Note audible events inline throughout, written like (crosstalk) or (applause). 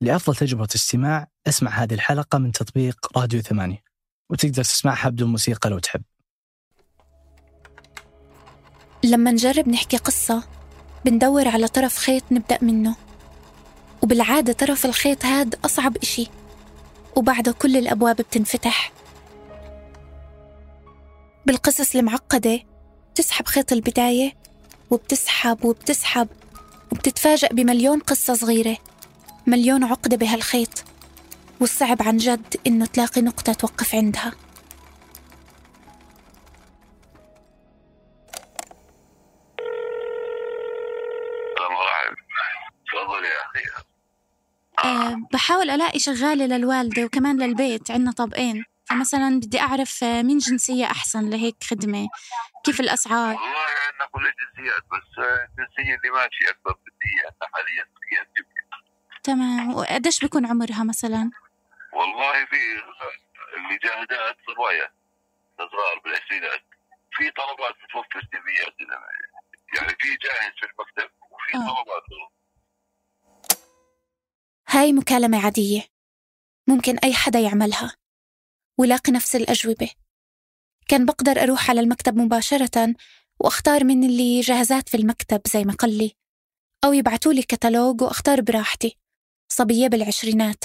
لأفضل تجربة استماع أسمع هذه الحلقة من تطبيق راديو ثمانية وتقدر تسمعها بدون موسيقى لو تحب. لما نجرب نحكي قصة بندور على طرف خيط نبدأ منه. وبالعادة طرف الخيط هاد أصعب إشي وبعده كل الأبواب بتنفتح. بالقصص المعقدة بتسحب خيط البداية وبتسحب وبتسحب وبتتفاجأ بمليون قصة صغيرة. مليون عقدة بهالخيط والصعب عن جد إنه تلاقي نقطة توقف عندها. تفضل يا أخي. أه بحاول ألاقي شغالة للوالدة وكمان للبيت عنا طابقين فمثلا بدي أعرف آه، مين جنسية أحسن لهيك خدمة؟ كيف الأسعار؟ والله عندنا كل الجنسيات بس الجنسية اللي ماشي أكبر بدي عندنا حاليا في تمام. وقديش بيكون عمرها مثلا؟ والله في اللي جاهدات صبايا صغار بالعشرينات. في طلبات بتوفر سيفيات يعني في جاهز في المكتب وفي آه. طلبات. هاي مكالمة عادية. ممكن أي حدا يعملها. ولاقي نفس الأجوبة. كان بقدر أروح على المكتب مباشرة وأختار من اللي جاهزات في المكتب زي ما قال لي. أو يبعتولي كتالوج وأختار براحتي. صبية بالعشرينات.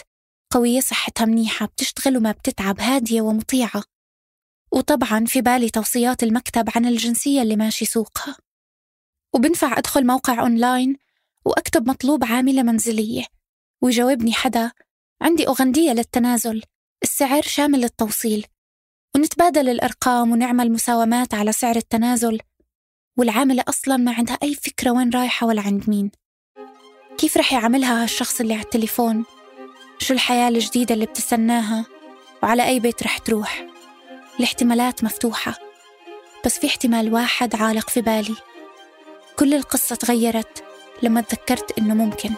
قوية صحتها منيحة بتشتغل وما بتتعب هادية ومطيعة. وطبعا في بالي توصيات المكتب عن الجنسية اللي ماشي سوقها. وبنفع أدخل موقع أونلاين وأكتب مطلوب عاملة منزلية ويجاوبني حدا عندي أغندية للتنازل السعر شامل التوصيل. ونتبادل الأرقام ونعمل مساومات على سعر التنازل. والعاملة أصلا ما عندها أي فكرة وين رايحة ولا عند مين. كيف رح يعملها هالشخص اللي على التليفون؟ شو الحياة الجديدة اللي بتستناها؟ وعلى أي بيت رح تروح؟ الاحتمالات مفتوحة بس في احتمال واحد عالق في بالي. كل القصة تغيرت لما تذكرت إنه ممكن.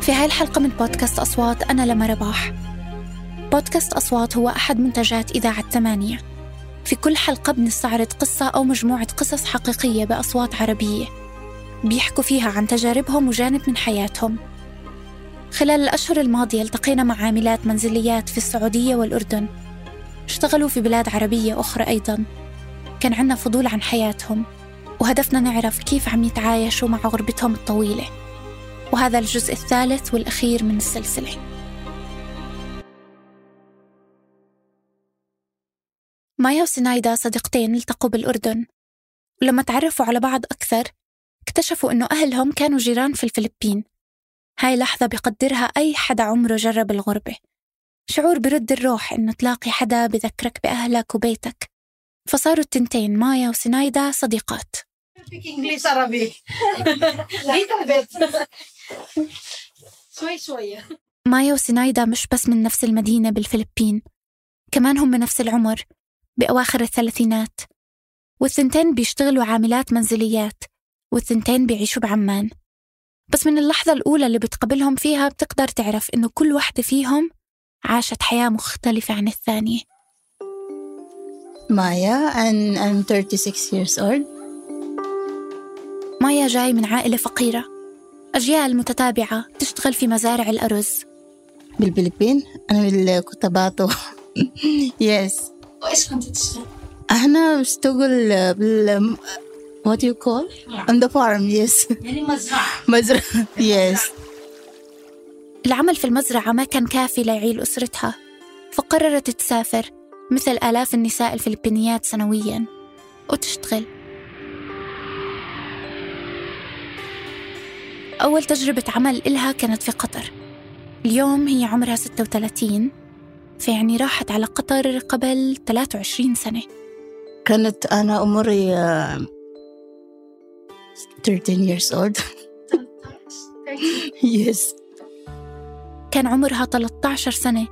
في هاي الحلقة من بودكاست أصوات أنا لما رباح. بودكاست أصوات هو أحد منتجات إذاعة ثمانية. في كل حلقة بنستعرض قصة أو مجموعة قصص حقيقية بأصوات عربية. بيحكوا فيها عن تجاربهم وجانب من حياتهم. خلال الأشهر الماضية التقينا مع عاملات منزليات في السعودية والأردن. اشتغلوا في بلاد عربية أخرى أيضا. كان عنا فضول عن حياتهم. وهدفنا نعرف كيف عم يتعايشوا مع غربتهم الطويلة. وهذا الجزء الثالث والأخير من السلسلة. مايا وسنايدا صديقتين التقوا بالأردن. ولما تعرفوا على بعض أكثر اكتشفوا أنه أهلهم كانوا جيران في الفلبين. هاي لحظة بقدرها أي حدا عمره جرب الغربة. شعور برد الروح إنه تلاقي حدا بذكرك بأهلك وبيتك. فصاروا التنتين مايا وسنايدا صديقات. مايا وسنايدا مش بس من نفس المدينة بالفلبين كمان هم نفس العمر. بأواخر الثلاثينات والثنتين بيشتغلوا عاملات منزليات والثنتين بيعيشوا بعمان. بس من اللحظة الأولى اللي بتقابلهم فيها بتقدر تعرف إنه كل واحدة فيهم عاشت حياة مختلفة عن الثانية. Maya and I'm 36 years old. مايا جاي من عائلة فقيرة أجيال متتابعة تشتغل في مزارع الأرز. بالفلبين أنا بالكتاباتو يس (laughs) وإيش كنت تشتغل؟ أنا بشتغل بال what do you call? On the farm yes. يعني مزرعة. مزرعة yes. العمل في المزرعة ما كان كافي ليعيل أسرتها فقررت تسافر مثل آلاف النساء الفلبينيات سنوياً وتشتغل. أول تجربة عمل إلها كانت في قطر. اليوم هي عمرها 36 فيعني راحت على قطر قبل 23 سنة. كانت أنا عمري uh, 13 years old. (laughs) Yes. كان عمرها 13 سنة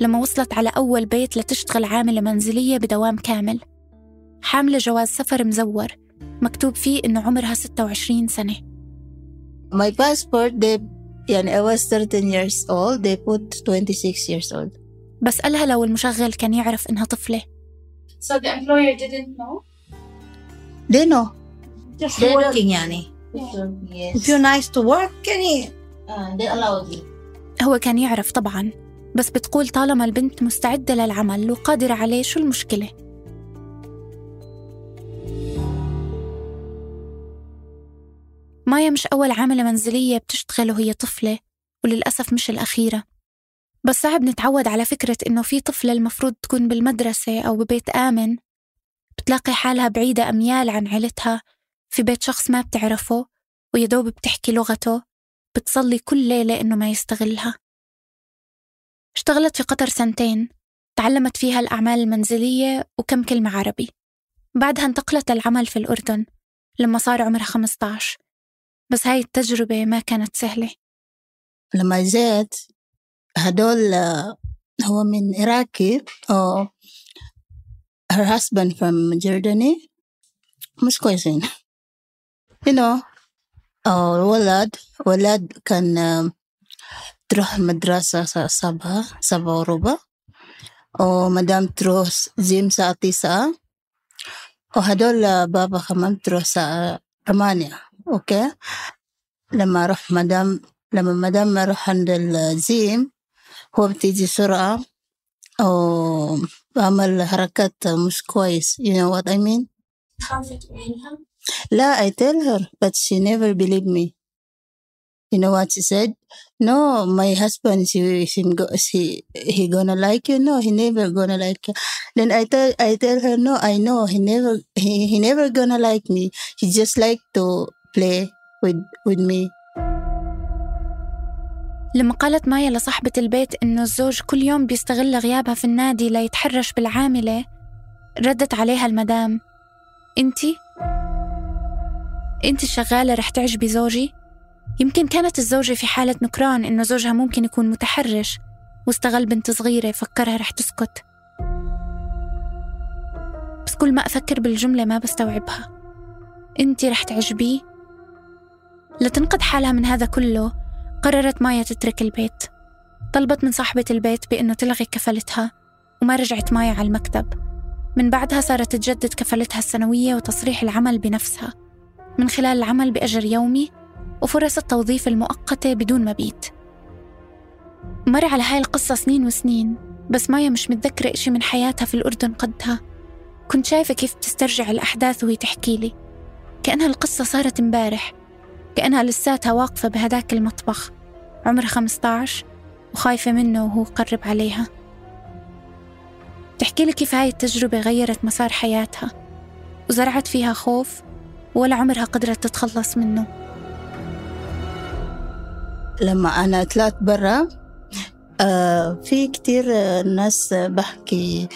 لما وصلت على أول بيت لتشتغل عاملة منزلية بدوام كامل. حاملة جواز سفر مزور مكتوب فيه إنه عمرها 26 سنة. My passport they يعني I was 13 years old they put 26 years old. بسألها لو المشغل كان يعرف إنها طفلة So the employer didn't know? they know just They don't- working يعني Yes. if you're nice to work يعني Uh, they allowed you. هو كان يعرف طبعا بس بتقول طالما البنت مستعدة للعمل وقادرة عليه شو المشكلة مايا مش أول عاملة منزلية بتشتغل وهي طفلة وللأسف مش الأخيرة بس صعب نتعود على فكرة إنه في طفلة المفروض تكون بالمدرسة أو ببيت آمن بتلاقي حالها بعيدة أميال عن عيلتها في بيت شخص ما بتعرفه ويدوب بتحكي لغته بتصلي كل ليلة إنه ما يستغلها. اشتغلت في قطر سنتين تعلمت فيها الأعمال المنزلية وكم كلمة عربي. بعدها انتقلت للعمل في الأردن لما صار عمرها 15 بس هاي التجربة ما كانت سهلة. لما جيت هدول آه، هو من عراقي أو her husband from Jordany مش كويسين. You know أو ولد ولد كان آه، تروح المدرسة سبعة سبعة وربع. ومدام تروح زيم الساعة تسعة. وهدول آه، بابا كمان تروح الساعة ثمانية. أوكي؟ لما أروح مدام لما مدام أروح عند الزيم هو بتيجي سرعة أو بعمل حركات مش كويس you know what I mean لا I tell her but she never believed me you know what she said no my husband she, she, go- she he gonna like you no he never gonna like you then I tell I tell her no I know he never he, he never gonna like me he just like to play with with me لما قالت مايا لصاحبة البيت إنه الزوج كل يوم بيستغل غيابها في النادي ليتحرش بالعاملة ردت عليها المدام انتي انتي الشغالة رح تعجبي زوجي يمكن كانت الزوجة في حالة نكران إنه زوجها ممكن يكون متحرش واستغل بنت صغيرة فكرها رح تسكت. بس كل ما أفكر بالجملة ما بستوعبها. انتي رح تعجبيه لتنقذ حالها من هذا كله قررت مايا تترك البيت. طلبت من صاحبة البيت بأنه تلغي كفلتها وما رجعت مايا على المكتب. من بعدها صارت تجدد كفلتها السنوية وتصريح العمل بنفسها. من خلال العمل بأجر يومي وفرص التوظيف المؤقتة بدون مبيت. مر على هاي القصة سنين وسنين بس مايا مش متذكرة إشي من حياتها في الأردن قدها. كنت شايفة كيف بتسترجع الأحداث وهي تحكي لي. كأنها القصة صارت امبارح كأنها لساتها واقفة بهداك المطبخ. عمرها 15 وخايفة منه وهو قرب عليها. تحكي لي كيف هاي التجربة غيرت مسار حياتها وزرعت فيها خوف ولا عمرها قدرت تتخلص منه. لما أنا طلعت برا آه في كتير آه، ناس آه، بحكي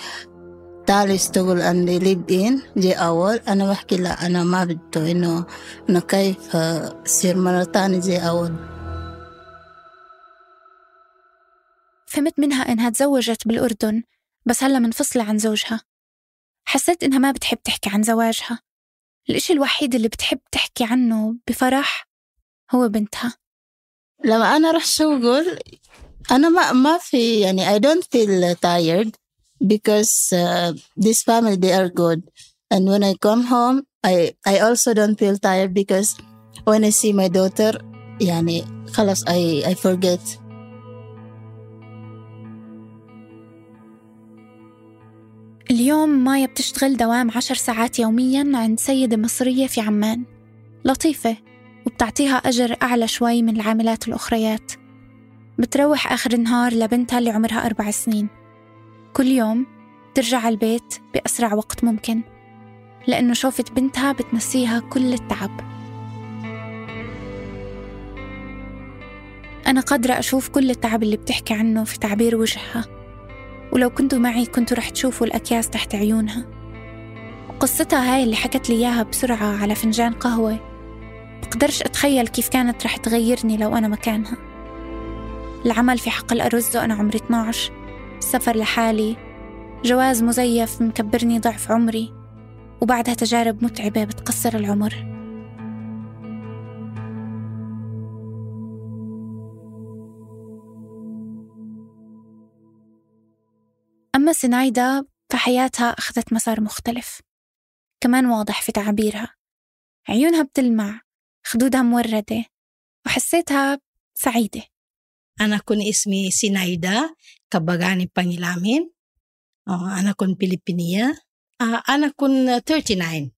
تعالي اشتغل عندي ليد إن جي أول أنا بحكي لا أنا ما بده إنه إنه كيف آه، أصير مرة تانية زي أول. فهمت منها إنها تزوجت بالأردن بس هلا منفصلة عن زوجها. حسيت إنها ما بتحب تحكي عن زواجها. الإشي الوحيد اللي بتحب تحكي عنه بفرح هو بنتها. لما أنا رح شغل أنا ما ما في يعني I don't feel tired because uh, this family they are good. And when I come home I I also don't feel tired because when I see my daughter يعني خلاص I I forget. اليوم مايا بتشتغل دوام عشر ساعات يوميا عند سيدة مصرية في عمان. لطيفة وبتعطيها أجر أعلى شوي من العاملات الأخريات. بتروح آخر النهار لبنتها اللي عمرها أربع سنين. كل يوم ترجع البيت بأسرع وقت ممكن لأنه شوفة بنتها بتنسيها كل التعب. أنا قادرة أشوف كل التعب اللي بتحكي عنه في تعبير وجهها. ولو كنتوا معي كنتوا رح تشوفوا الأكياس تحت عيونها. وقصتها هاي اللي حكت لي إياها بسرعة على فنجان قهوة. بقدرش أتخيل كيف كانت رح تغيرني لو أنا مكانها. العمل في حقل أرز وأنا عمري 12 السفر لحالي. جواز مزيف مكبرني ضعف عمري. وبعدها تجارب متعبة بتقصر العمر. أما سنايدا فحياتها أخذت مسار مختلف كمان واضح في تعابيرها عيونها بتلمع خدودها موردة وحسيتها سعيدة ko ni ismi Sinaida, kabagani Pangilamin. Oh, anak ko Pilipinia. Ah, anak ko 39.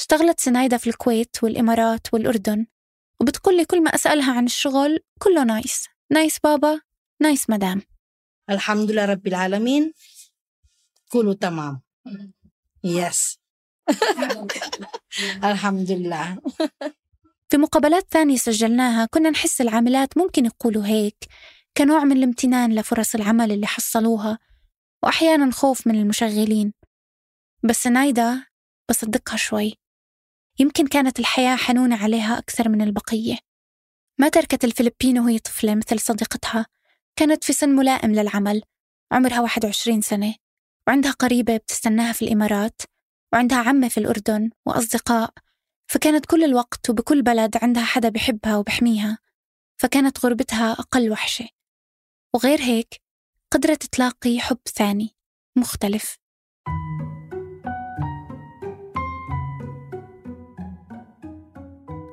اشتغلت سنايدا في الكويت والإمارات والأردن وبتقول لي كل ما أسألها عن الشغل كله نايس nice بابا nice مدام الحمد لله رب العالمين. كله تمام. Yes. (laughs) الحمد لله. في مقابلات ثانية سجلناها كنا نحس العاملات ممكن يقولوا هيك كنوع من الامتنان لفرص العمل اللي حصلوها وأحيانا خوف من المشغلين بس نايدا بصدقها شوي يمكن كانت الحياة حنونة عليها أكثر من البقية ما تركت الفلبين وهي طفلة مثل صديقتها كانت في سن ملائم للعمل عمرها 21 سنة وعندها قريبة بتستناها في الإمارات وعندها عمة في الأردن وأصدقاء فكانت كل الوقت وبكل بلد عندها حدا بحبها وبحميها فكانت غربتها أقل وحشة. وغير هيك قدرت تلاقي حب ثاني مختلف.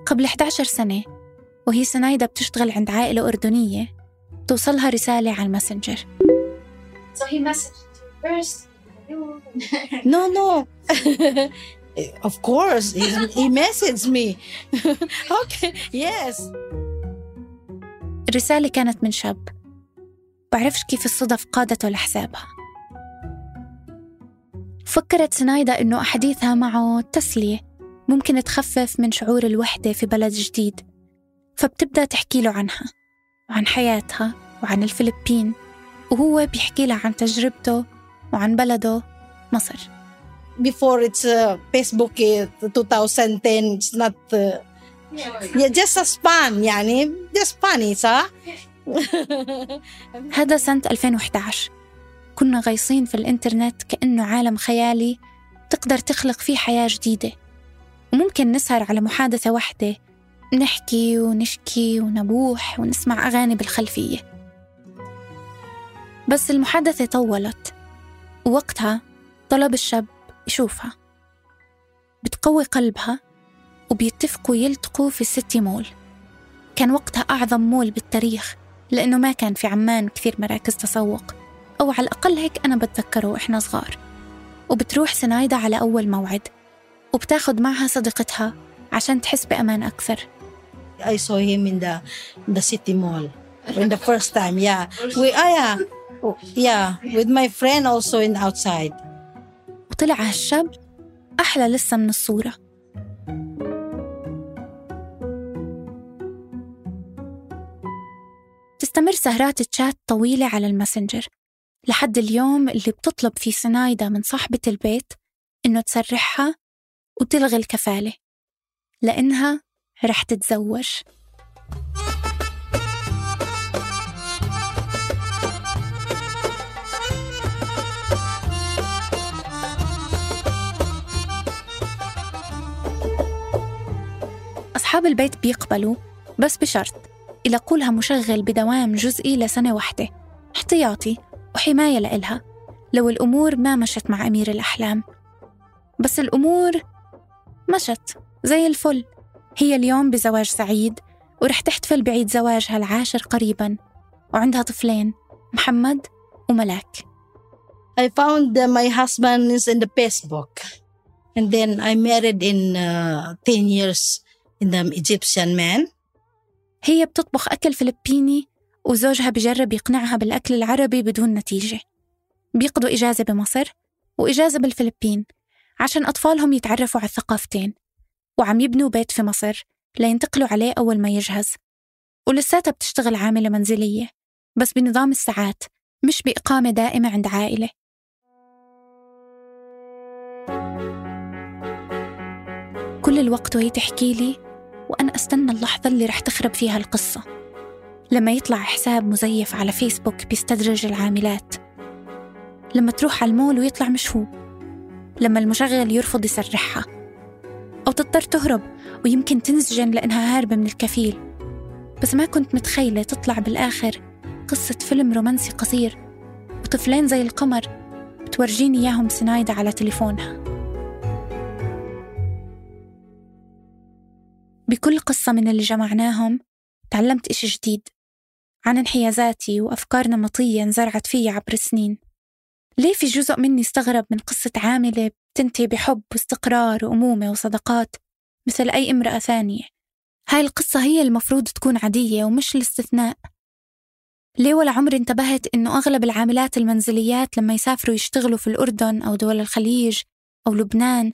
قبل 11 سنة وهي سنايدة بتشتغل عند عائلة أردنية توصلها رسالة على الماسنجر So he messaged you first. (laughs) No, no. (laughs) of course, he, he messaged me. (laughs) okay, yes. الرسالة كانت من شاب بعرفش كيف الصدف قادته لحسابها فكرت سنايدا إنه أحاديثها معه تسلية ممكن تخفف من شعور الوحدة في بلد جديد فبتبدأ تحكي له عنها وعن حياتها وعن الفلبين وهو بيحكي لها عن تجربته وعن بلده مصر Before it's uh, Facebook uh, 2010, it's not. Uh, yeah, just a fun, يعني just funny, صح؟ (laughs) هذا سنة 2011 كنا غيصين في الإنترنت كأنه عالم خيالي تقدر تخلق فيه حياة جديدة وممكن نسهر على محادثة واحدة نحكي ونشكي ونبوح ونسمع أغاني بالخلفية. بس المحادثة طولت. ووقتها طلب الشاب يشوفها. بتقوي قلبها وبيتفقوا يلتقوا في السيتي مول. كان وقتها أعظم مول بالتاريخ لأنه ما كان في عمان كثير مراكز تسوق. أو على الأقل هيك أنا بتذكره وإحنا صغار. وبتروح سنايدة على أول موعد. وبتاخد معها صديقتها عشان تحس بأمان أكثر. I saw him in the the city mall. In the first time. Yeah, we ah yeah, Oh, yeah, with my friend also in outside. وطلع هالشاب أحلى لسه من الصورة. تستمر سهرات تشات طويلة على الماسنجر. لحد اليوم اللي بتطلب فيه سنايدة من صاحبة البيت إنه تسرحها وتلغي الكفالة. لأنها رح تتزوج. أصحاب البيت بيقبلوا بس بشرط يلاقوا لها مشغل بدوام جزئي لسنة واحدة. احتياطي وحماية لإلها لو الأمور ما مشت مع أمير الأحلام. بس الأمور مشت زي الفل. هي اليوم بزواج سعيد ورح تحتفل بعيد زواجها العاشر قريبا وعندها طفلين محمد وملاك. I found my husband is in the Facebook, and then I married in uh, ten years in the Egyptian man. هي بتطبخ أكل فلبيني وزوجها بجرب يقنعها بالأكل العربي بدون نتيجة. بيقضوا إجازة بمصر وإجازة بالفلبين عشان أطفالهم يتعرفوا على الثقافتين. وعم يبنوا بيت في مصر لينتقلوا عليه أول ما يجهز. ولساتها بتشتغل عاملة منزلية بس بنظام الساعات مش بإقامة دائمة عند عائلة. كل الوقت وهي تحكي لي وأنا أستنى اللحظة اللي رح تخرب فيها القصة. لما يطلع حساب مزيف على فيسبوك بيستدرج العاملات. لما تروح على المول ويطلع مش هو لما المشغل يرفض يسرحها. أو تضطر تهرب ويمكن تنسجن لأنها هاربة من الكفيل. بس ما كنت متخيلة تطلع بالآخر قصة فيلم رومانسي قصير وطفلين زي القمر بتورجيني إياهم سنايدة على تليفونها. بكل قصة من اللي جمعناهم تعلمت إشي جديد عن انحيازاتي وأفكار نمطية انزرعت فيي عبر السنين. ليه في جزء مني استغرب من قصة عاملة بتنتهي بحب واستقرار وأمومة وصداقات مثل أي امرأة ثانية. هاي القصة هي المفروض تكون عادية ومش الاستثناء ليه ولا عمري انتبهت إنه أغلب العاملات المنزليات لما يسافروا يشتغلوا في الأردن أو دول الخليج أو لبنان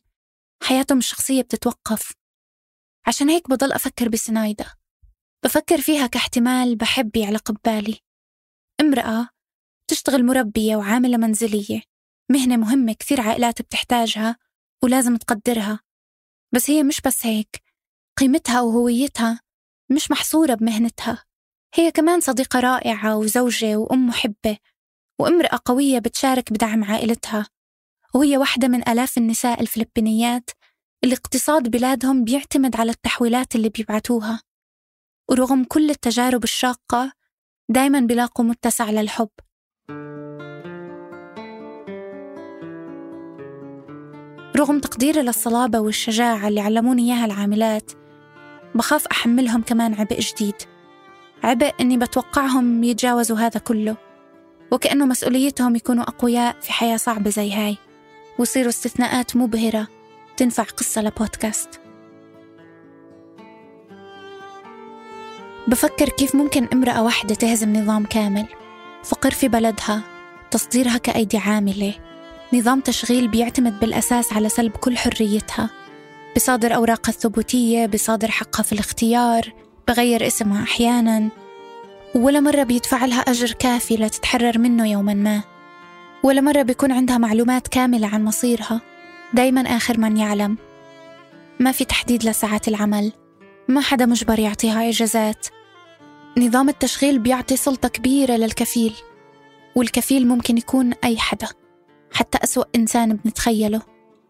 حياتهم الشخصية بتتوقف. عشان هيك بضل أفكر بسنايدة. بفكر فيها كاحتمال بحب يعلق ببالي امرأة تشتغل مربية وعاملة منزلية. مهنة مهمة كثير عائلات بتحتاجها ولازم تقدرها. بس هي مش بس هيك قيمتها وهويتها مش محصورة بمهنتها. هي كمان صديقة رائعة وزوجة وأم محبة وامرأة قوية بتشارك بدعم عائلتها. وهي واحدة من آلاف النساء الفلبينيات اللي اقتصاد بلادهم بيعتمد على التحويلات اللي بيبعتوها. ورغم كل التجارب الشاقة دايما بيلاقوا متسع للحب. رغم تقديري للصلابة والشجاعة اللي علموني إياها العاملات بخاف أحملهم كمان عبء جديد عبء إني بتوقعهم يتجاوزوا هذا كله وكأنه مسؤوليتهم يكونوا أقوياء في حياة صعبة زي هاي ويصيروا استثناءات مبهرة تنفع قصة لبودكاست. بفكر كيف ممكن امرأة واحدة تهزم نظام كامل فقر في بلدها تصديرها كأيدي عاملة. نظام تشغيل بيعتمد بالأساس على سلب كل حريتها بصادر أوراقها الثبوتية بصادر حقها في الاختيار بغير اسمها أحيانا ولا مرة بيدفع لها أجر كافي لتتحرر منه يوما ما ولا مرة بيكون عندها معلومات كاملة عن مصيرها دايما آخر من يعلم. ما في تحديد لساعات العمل ما حدا مجبر يعطيها إجازات. نظام التشغيل بيعطي سلطة كبيرة للكفيل والكفيل ممكن يكون أي حدا. حتى أسوأ إنسان بنتخيله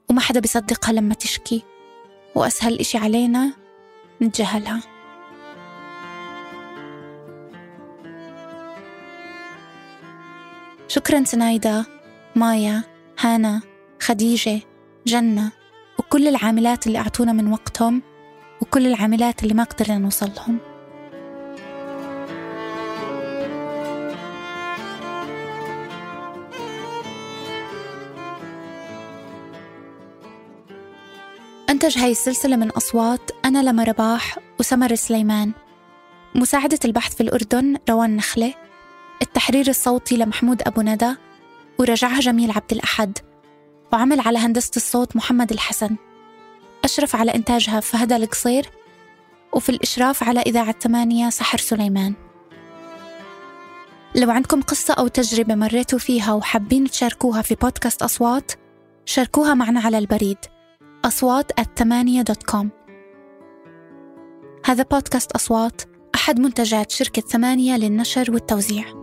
وما حدا بيصدقها لما تشكي. وأسهل إشي علينا نتجاهلها. شكرا سنايدة مايا هانا خديجة جنة وكل العاملات اللي أعطونا من وقتهم وكل العاملات اللي ما قدرنا نوصل لهم أنتج هاي السلسلة من أصوات أنا لما رباح وسمر سليمان. مساعدة البحث في الأردن روان نخلة. التحرير الصوتي لمحمود أبو ندى. ورجعها جميل عبد الأحد. وعمل على هندسة الصوت محمد الحسن. أشرف على إنتاجها فهدى القصير. وفي الإشراف على إذاعة ثمانية سحر سليمان. لو عندكم قصة أو تجربة مريتوا فيها وحابين تشاركوها في بودكاست أصوات شاركوها معنا على البريد. أصوات الثمانية دوت كوم هذا بودكاست أصوات أحد منتجات شركة ثمانية للنشر والتوزيع.